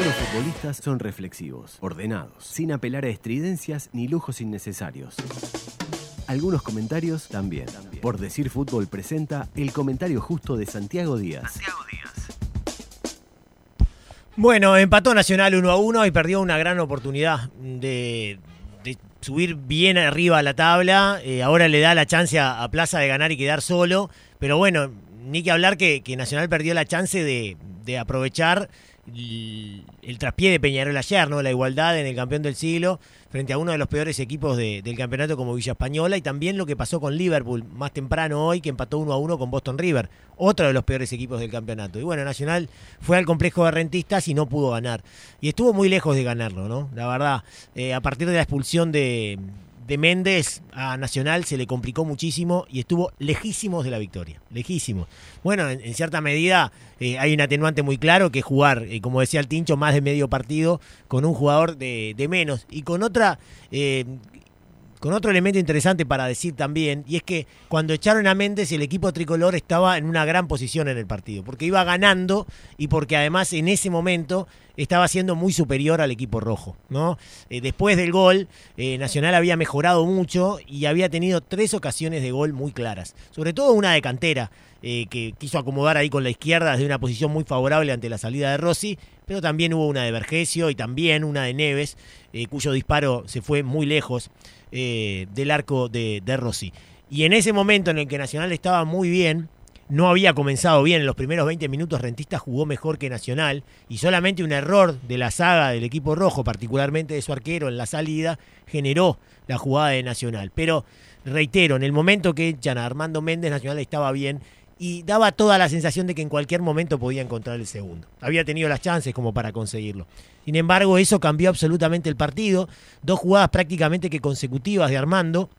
buenos futbolistas son reflexivos, ordenados, sin apelar a estridencias ni lujos innecesarios. Algunos comentarios también. Por decir fútbol presenta el comentario justo de Santiago Díaz. Bueno, empató Nacional 1 a 1 y perdió una gran oportunidad de, de subir bien arriba a la tabla. Eh, ahora le da la chance a, a Plaza de ganar y quedar solo. Pero bueno, ni que hablar que, que Nacional perdió la chance de, de aprovechar el, traspié de Peñarol ayer, ¿no? La igualdad en el campeón del siglo frente a uno de los peores equipos de- del campeonato como Villa Española y también lo que pasó con Liverpool más temprano hoy que empató 1 a 1 con Boston River, otro de los peores equipos del campeonato. Y bueno, Nacional fue al complejo de rentistas y no pudo ganar. Y estuvo muy lejos de ganarlo, ¿no? La verdad, eh, a partir de la expulsión de, de Méndez a Nacional se le complicó muchísimo y estuvo lejísimos de la victoria, lejísimos. Bueno, en, cierta medida eh, hay un atenuante muy claro que jugar, eh, como decía el Tincho, más de medio partido con un jugador de, de menos y con otra... eh, con otro elemento interesante para decir también, y es que cuando echaron a Méndez el equipo tricolor estaba en una gran posición en el partido, porque iba ganando y porque además en ese momento estaba siendo muy superior al equipo rojo. ¿no? Eh, después del gol, eh, Nacional había mejorado mucho y había tenido tres ocasiones de gol muy claras, sobre todo una de cantera. eh, que quiso acomodar ahí con la izquierda desde una posición muy favorable ante la salida de Rossi, pero también hubo una de Vergesio y también una de Neves, eh, cuyo disparo se fue muy lejos eh, del arco de, Rossi. Y en ese momento en el que Nacional estaba muy bien, no había comenzado bien, en los primeros 20 minutos Rentista jugó mejor que Nacional y solamente un error de la saga del equipo rojo, particularmente de su arquero en la salida, generó la jugada de Nacional. Pero reitero, en el momento que echan a Armando Méndez, Nacional estaba bien y daba toda la sensación de que en cualquier momento podía encontrar el segundo. Había tenido las chances como para conseguirlo. Sin embargo, eso cambió absolutamente el partido. Dos jugadas prácticamente que consecutivas de Armando.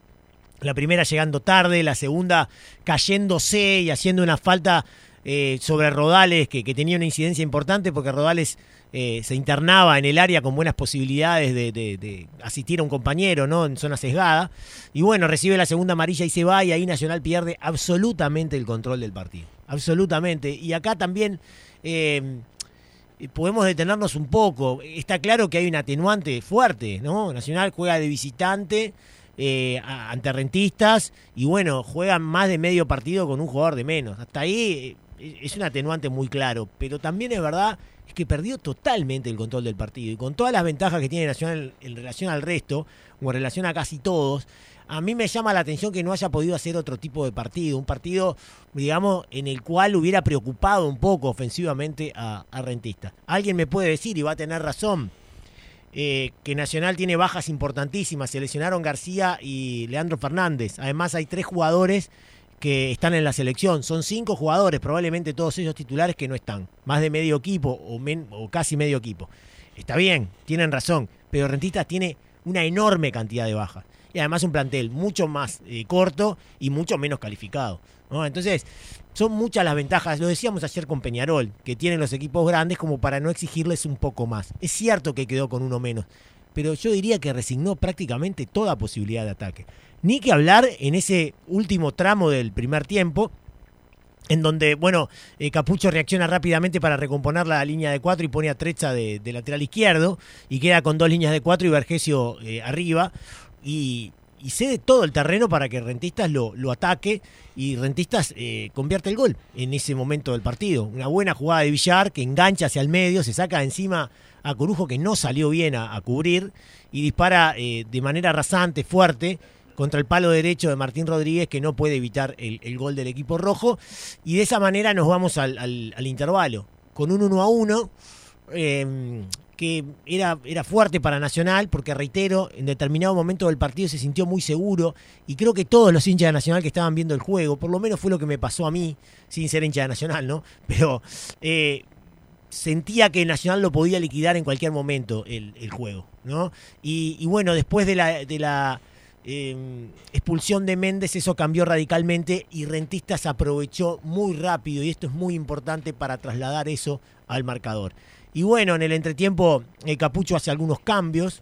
La primera llegando tarde, la segunda cayéndose y haciendo una falta eh, sobre Rodales que, que tenía una incidencia importante porque Rodales eh, se internaba en el área con buenas posibilidades de, de- asistir a un compañero, ¿no? En zona sesgada. Y bueno, recibe la segunda amarilla y se va, y ahí Nacional pierde absolutamente el control del partido. Absolutamente. Y acá también. eh, podemos detenernos un poco. Está claro que hay un atenuante fuerte, ¿no? Nacional juega de visitante ante rentistas y bueno, juegan más de medio partido con un jugador de menos. Hasta ahí es un atenuante muy claro, pero también es verdad es que perdió totalmente el control del partido y con todas las ventajas que tiene Nacional en relación al resto o en relación a casi todos. A mí me llama la atención que no haya podido hacer otro tipo de partido, un partido, digamos, en el cual hubiera preocupado un poco ofensivamente a, Rentista. Alguien me puede decir, y va a tener razón, eh, que Nacional tiene bajas importantísimas. Se lesionaron García y Leandro Fernández. Además hay tres jugadores que están en la selección. Son cinco jugadores, probablemente todos ellos titulares que no están. Más de medio equipo o, casi medio equipo. Está bien, tienen razón, pero Rentistas tiene una enorme cantidad de bajas. Y además un plantel mucho más eh, corto y mucho menos calificado. Entonces, son muchas las ventajas. Lo decíamos ayer con Peñarol, que tienen los equipos grandes como para no exigirles un poco más. Es cierto que quedó con uno menos, pero yo diría que resignó prácticamente toda posibilidad de ataque. Ni que hablar en ese último tramo del primer tiempo, en donde, bueno, eh, Capucho reacciona rápidamente para recomponer la línea de cuatro y pone a Trecha de, lateral izquierdo y queda con dos líneas de cuatro y Vergesio eh, arriba y, y cede todo el terreno para que Rentistas lo, lo ataque y Rentistas eh, convierte el gol en ese momento del partido. Una buena jugada de Villar que engancha hacia el medio, se saca encima a Corujo que no salió bien a, cubrir y dispara eh, de manera rasante, fuerte, contra el palo derecho de Martín Rodríguez que no puede evitar el, el gol del equipo rojo. Y de esa manera nos vamos al, al- al intervalo, con un 1 a 1. eh, que era, era fuerte para Nacional, porque reitero, en determinado momento del partido se sintió muy seguro, y creo que todos los hinchas de Nacional que estaban viendo el juego, por lo menos fue lo que me pasó a mí, sin ser hincha de Nacional, ¿no? Pero eh, sentía que Nacional lo podía liquidar en cualquier momento el, el juego, ¿no? Y, bueno, después de la eh, expulsión de Méndez, eso cambió radicalmente y Rentistas aprovechó muy rápido, y esto es muy importante para trasladar eso al marcador. Y bueno, en el entretiempo, el Capucho hace algunos cambios,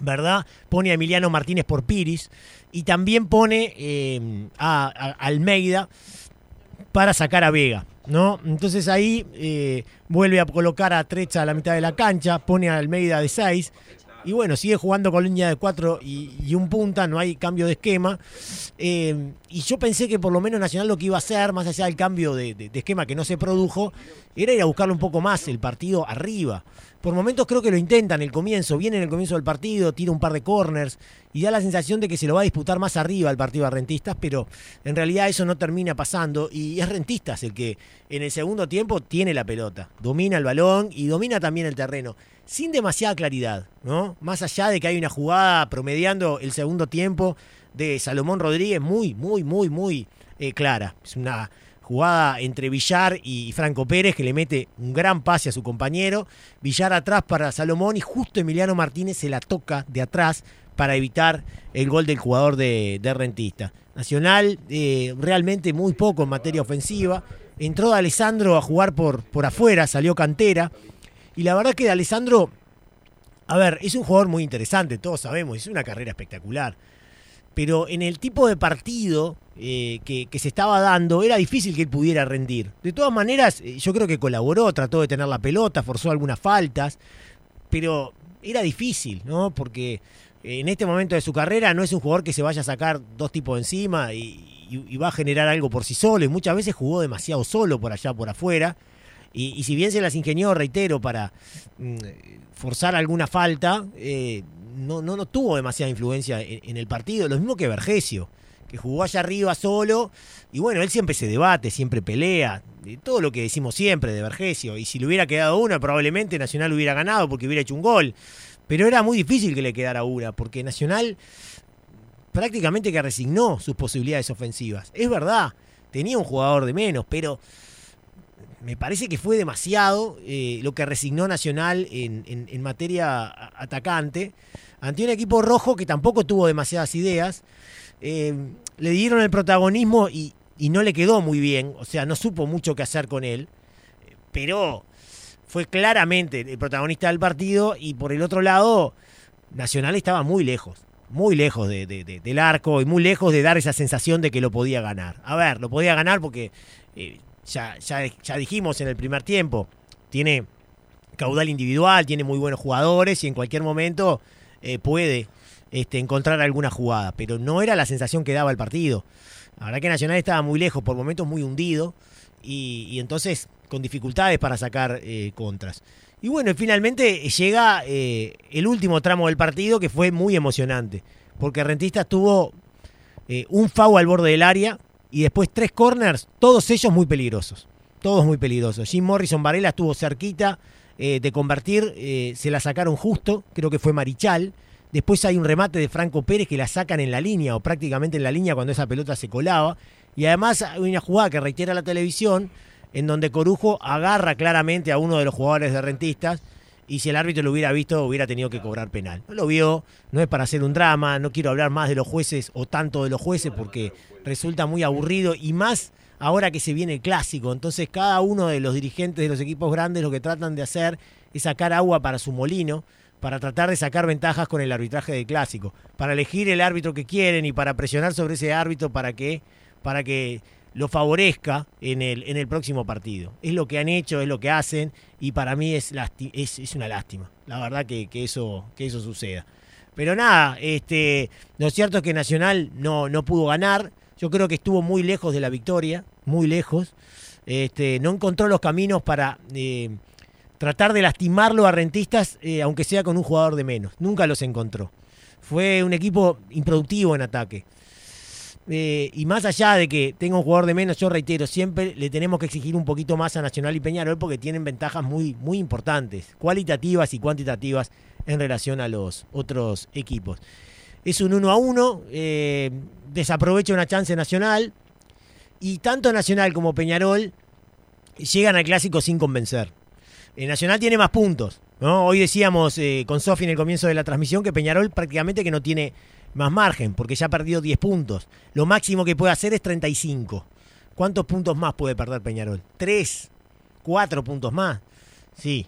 ¿verdad? Pone a Emiliano Martínez por Piris y también pone eh, a, a Almeida para sacar a Vega. ¿no? Entonces ahí eh, vuelve a colocar a Trecha a la mitad de la cancha, pone a Almeida de 6 y bueno, sigue jugando con línea de 4 y, un punta, no hay cambio de esquema. Eh, y yo pensé que por lo menos Nacional lo que iba a hacer, más allá del cambio de, esquema que no se produjo, era ir a buscarle un poco más el partido arriba. Por momentos creo que lo intentan el comienzo, viene en el comienzo del partido, tira un par de corners y da la sensación de que se lo va a disputar más arriba el partido a Rentistas, pero en realidad eso no termina pasando y es Rentistas el que en el segundo tiempo tiene la pelota, domina el balón y domina también el terreno sin demasiada claridad, ¿no? Más allá de que hay una jugada promediando el segundo tiempo de Salomón Rodríguez muy, muy, muy, muy eh, clara. Es una jugada entre Villar y Franco Pérez que le mete un gran pase a su compañero. Villar atrás para Salomón y justo Emiliano Martínez se la toca de atrás para evitar el gol del jugador de, Rentista. Nacional eh, realmente muy poco en materia ofensiva. Entró Alessandro a jugar por, por afuera, salió cantera. Y la verdad que Alessandro, a ver, es un jugador muy interesante, todos sabemos, es una carrera espectacular. Pero en el tipo de partido eh, que, se estaba dando, era difícil que él pudiera rendir. De todas maneras, eh, yo creo que colaboró, trató de tener la pelota, forzó algunas faltas, pero era difícil, ¿no? Porque en este momento de su carrera no es un jugador que se vaya a sacar dos tipos encima y va a generar algo por sí solo. Y muchas veces jugó demasiado solo por allá, por afuera. Y, si bien se las ingenió, reitero, para mm, forzar alguna falta, eh, no, no, tuvo demasiada influencia en, el partido. Lo mismo que Vergesio, que jugó allá arriba solo. Y bueno, él siempre se debate, siempre pelea. todo lo que decimos siempre de Vergesio. Y si le hubiera quedado una, probablemente Nacional hubiera ganado porque hubiera hecho un gol. Pero era muy difícil que le quedara una, porque Nacional prácticamente que resignó sus posibilidades ofensivas. Es verdad, tenía un jugador de menos, pero me parece que fue demasiado eh, lo que resignó Nacional en, materia atacante ante un equipo rojo que tampoco tuvo demasiadas ideas. Eh, le dieron el protagonismo y, no le quedó muy bien, o sea, no supo mucho qué hacer con él, pero fue claramente el protagonista del partido y por el otro lado, Nacional estaba muy lejos, muy lejos del arco y muy lejos de dar esa sensación de que lo podía ganar. A ver, lo podía ganar porque eh, ya, ya, dijimos en el primer tiempo, tiene caudal individual, tiene muy buenos jugadores y en cualquier momento eh, puede este, encontrar alguna jugada, pero no era la sensación que daba el partido. La verdad que Nacional estaba muy lejos, por momentos muy hundido y, entonces con dificultades para sacar eh, contras. Y bueno, finalmente llega eh, el último tramo del partido que fue muy emocionante, porque Rentistas tuvo un FAU al borde del área, y después tres corners, todos ellos muy peligrosos. Todos muy peligrosos. Jim Morrison Varela estuvo cerquita eh, de convertir, eh, se la sacaron justo, creo que fue Marichal. Después hay un remate de Franco Pérez que la sacan en la línea o prácticamente en la línea cuando esa pelota se colaba. Y además hay una jugada que reitera la televisión en donde Corujo agarra claramente a uno de los jugadores de rentistas y si el árbitro lo hubiera visto hubiera tenido que cobrar penal. No lo vio, no es para hacer un drama, no quiero hablar más de los jueces o tanto de los jueces porque resulta muy aburrido y más ahora que se viene el clásico. Entonces cada uno de los dirigentes de los equipos grandes lo que tratan de hacer es sacar agua para su molino, para tratar de sacar ventajas con el arbitraje del clásico, para elegir el árbitro que quieren y para presionar sobre ese árbitro para que, para que lo favorezca en el, en el próximo partido. Es lo que han hecho, es lo que hacen y para mí es, es, una lástima, la verdad que, eso, que eso suceda. Pero nada, este, lo cierto es que Nacional no, no pudo ganar, yo creo que estuvo muy lejos de la victoria, muy lejos, este, no encontró los caminos para eh, tratar de lastimarlo a Rentistas, eh, aunque sea con un jugador de menos, nunca los encontró. Fue un equipo improductivo en ataque. Eh, y más allá de que tenga un jugador de menos, yo reitero, siempre le tenemos que exigir un poquito más a Nacional y Peñarol porque tienen ventajas muy, muy importantes, cualitativas y cuantitativas en relación a los otros equipos. Es un 1 a 1, eh, desaprovecha una chance Nacional y tanto Nacional como Peñarol llegan al clásico sin convencer. Eh, Nacional tiene más puntos. Hoy decíamos con Sofi en el comienzo de la transmisión que Peñarol prácticamente que no tiene más margen, porque ya ha perdido 10 puntos. Lo máximo que puede hacer es 35. ¿Cuántos puntos más puede perder Peñarol? ¿Tres? ¿Cuatro puntos más? Sí.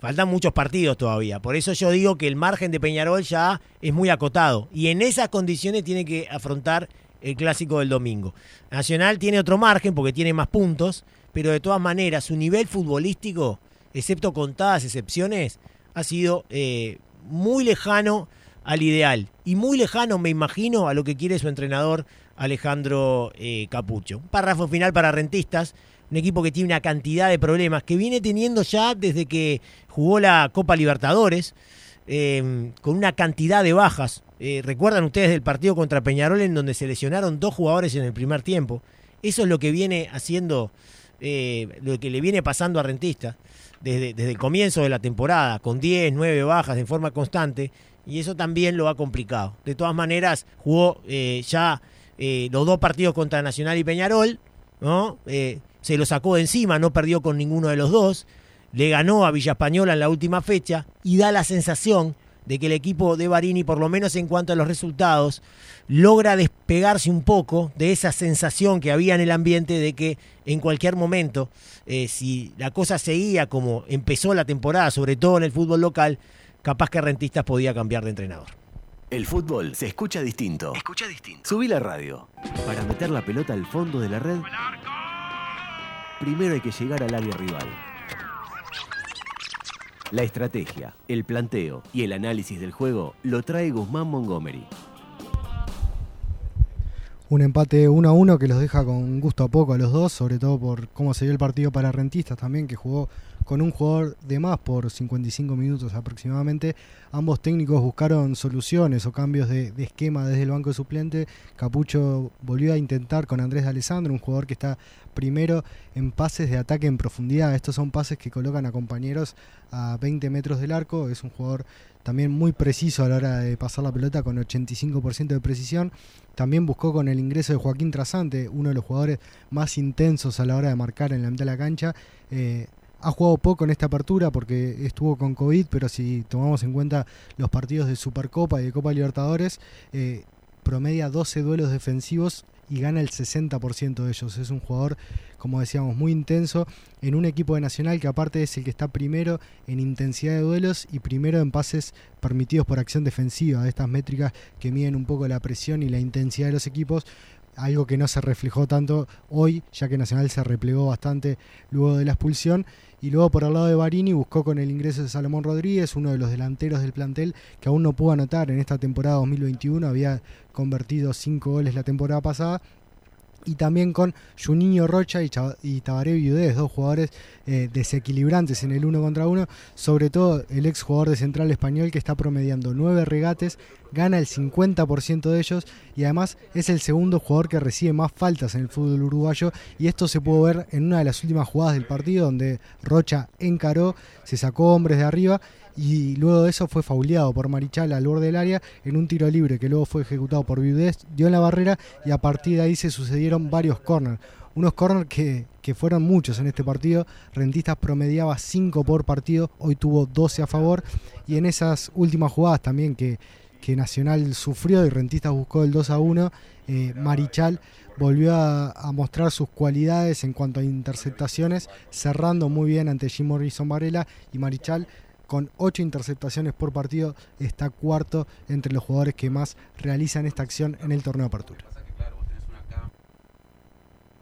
Faltan muchos partidos todavía. Por eso yo digo que el margen de Peñarol ya es muy acotado. Y en esas condiciones tiene que afrontar el clásico del domingo. Nacional tiene otro margen porque tiene más puntos, pero de todas maneras su nivel futbolístico, excepto contadas excepciones, ha sido eh, muy lejano al ideal y muy lejano, me imagino, a lo que quiere su entrenador Alejandro eh, Capucho. Un párrafo final para rentistas, un equipo que tiene una cantidad de problemas que viene teniendo ya desde que jugó la Copa Libertadores, eh, con una cantidad de bajas. Eh, recuerdan ustedes del partido contra Peñarol en donde se lesionaron dos jugadores en el primer tiempo. Eso es lo que viene haciendo, lo que le viene pasando a Rentistas desde, desde el comienzo de la temporada, con 10, 9 bajas en forma constante, y eso también lo ha complicado. De todas maneras, jugó ya eh, los dos partidos contra Nacional y Peñarol, ¿no? Eh, se lo sacó de encima, no perdió con ninguno de los dos, le ganó a Villa Española en la última fecha y da la sensación de que el equipo de Barini, por lo menos en cuanto a los resultados, logra despegarse un poco de esa sensación que había en el ambiente de que en cualquier momento, eh, si la cosa seguía como empezó la temporada, sobre todo en el fútbol local, capaz que Rentistas podía cambiar de entrenador. El fútbol se escucha distinto. Escucha distinto. Subí la radio. Para meter la pelota al fondo de la red, primero hay que llegar al área rival. La estrategia, el planteo y el análisis del juego lo trae Guzmán Montgomery. Un empate 1 a 1 que los deja con gusto a poco a los dos, sobre todo por cómo se dio el partido para Rentistas también, que jugó con un jugador de más por 55 minutos aproximadamente. Ambos técnicos buscaron soluciones o cambios de, esquema desde el banco de suplente. Capucho volvió a intentar con Andrés Alessandro, un jugador que está primero en pases de ataque en profundidad. Estos son pases que colocan a compañeros a 20 metros del arco. Es un jugador también muy preciso a la hora de pasar la pelota con 85% de precisión. También buscó con el ingreso de Joaquín Trasante, uno de los jugadores más intensos a la hora de marcar en la mitad de la cancha. Eh, ha jugado poco en esta apertura porque estuvo con COVID, pero si tomamos en cuenta los partidos de Supercopa y de Copa Libertadores, eh, promedia 12 duelos defensivos y gana el 60% de ellos. Es un jugador, como decíamos, muy intenso en un equipo de Nacional que aparte es el que está primero en intensidad de duelos y primero en pases permitidos por acción defensiva, de estas métricas que miden un poco la presión y la intensidad de los equipos algo que no se reflejó tanto hoy, ya que Nacional se replegó bastante luego de la expulsión. Y luego por el lado de Barini buscó con el ingreso de Salomón Rodríguez, uno de los delanteros del plantel, que aún no pudo anotar en esta temporada 2021, había convertido cinco goles la temporada pasada y también con Juninho Rocha y, Tabaré Viudez, dos jugadores eh, desequilibrantes en el uno contra uno, sobre todo el ex jugador de Central Español que está promediando nueve regates, gana el 50% de ellos y además es el segundo jugador que recibe más faltas en el fútbol uruguayo y esto se pudo ver en una de las últimas jugadas del partido donde Rocha encaró, se sacó hombres de arriba y luego de eso fue fauleado por Marichal al borde del área en un tiro libre que luego fue ejecutado por Viudez, dio en la barrera y a partir de ahí se sucedieron varios corners. Unos corners que, fueron muchos en este partido. Rentistas promediaba 5 por partido, hoy tuvo 12 a favor. Y en esas últimas jugadas también que, que Nacional sufrió y Rentistas buscó el 2 a 1, eh, Marichal volvió a, a, mostrar sus cualidades en cuanto a interceptaciones, cerrando muy bien ante Jim Morrison Varela y Marichal con 8 interceptaciones por partido, está cuarto entre los jugadores que más realizan esta acción en el torneo apertura.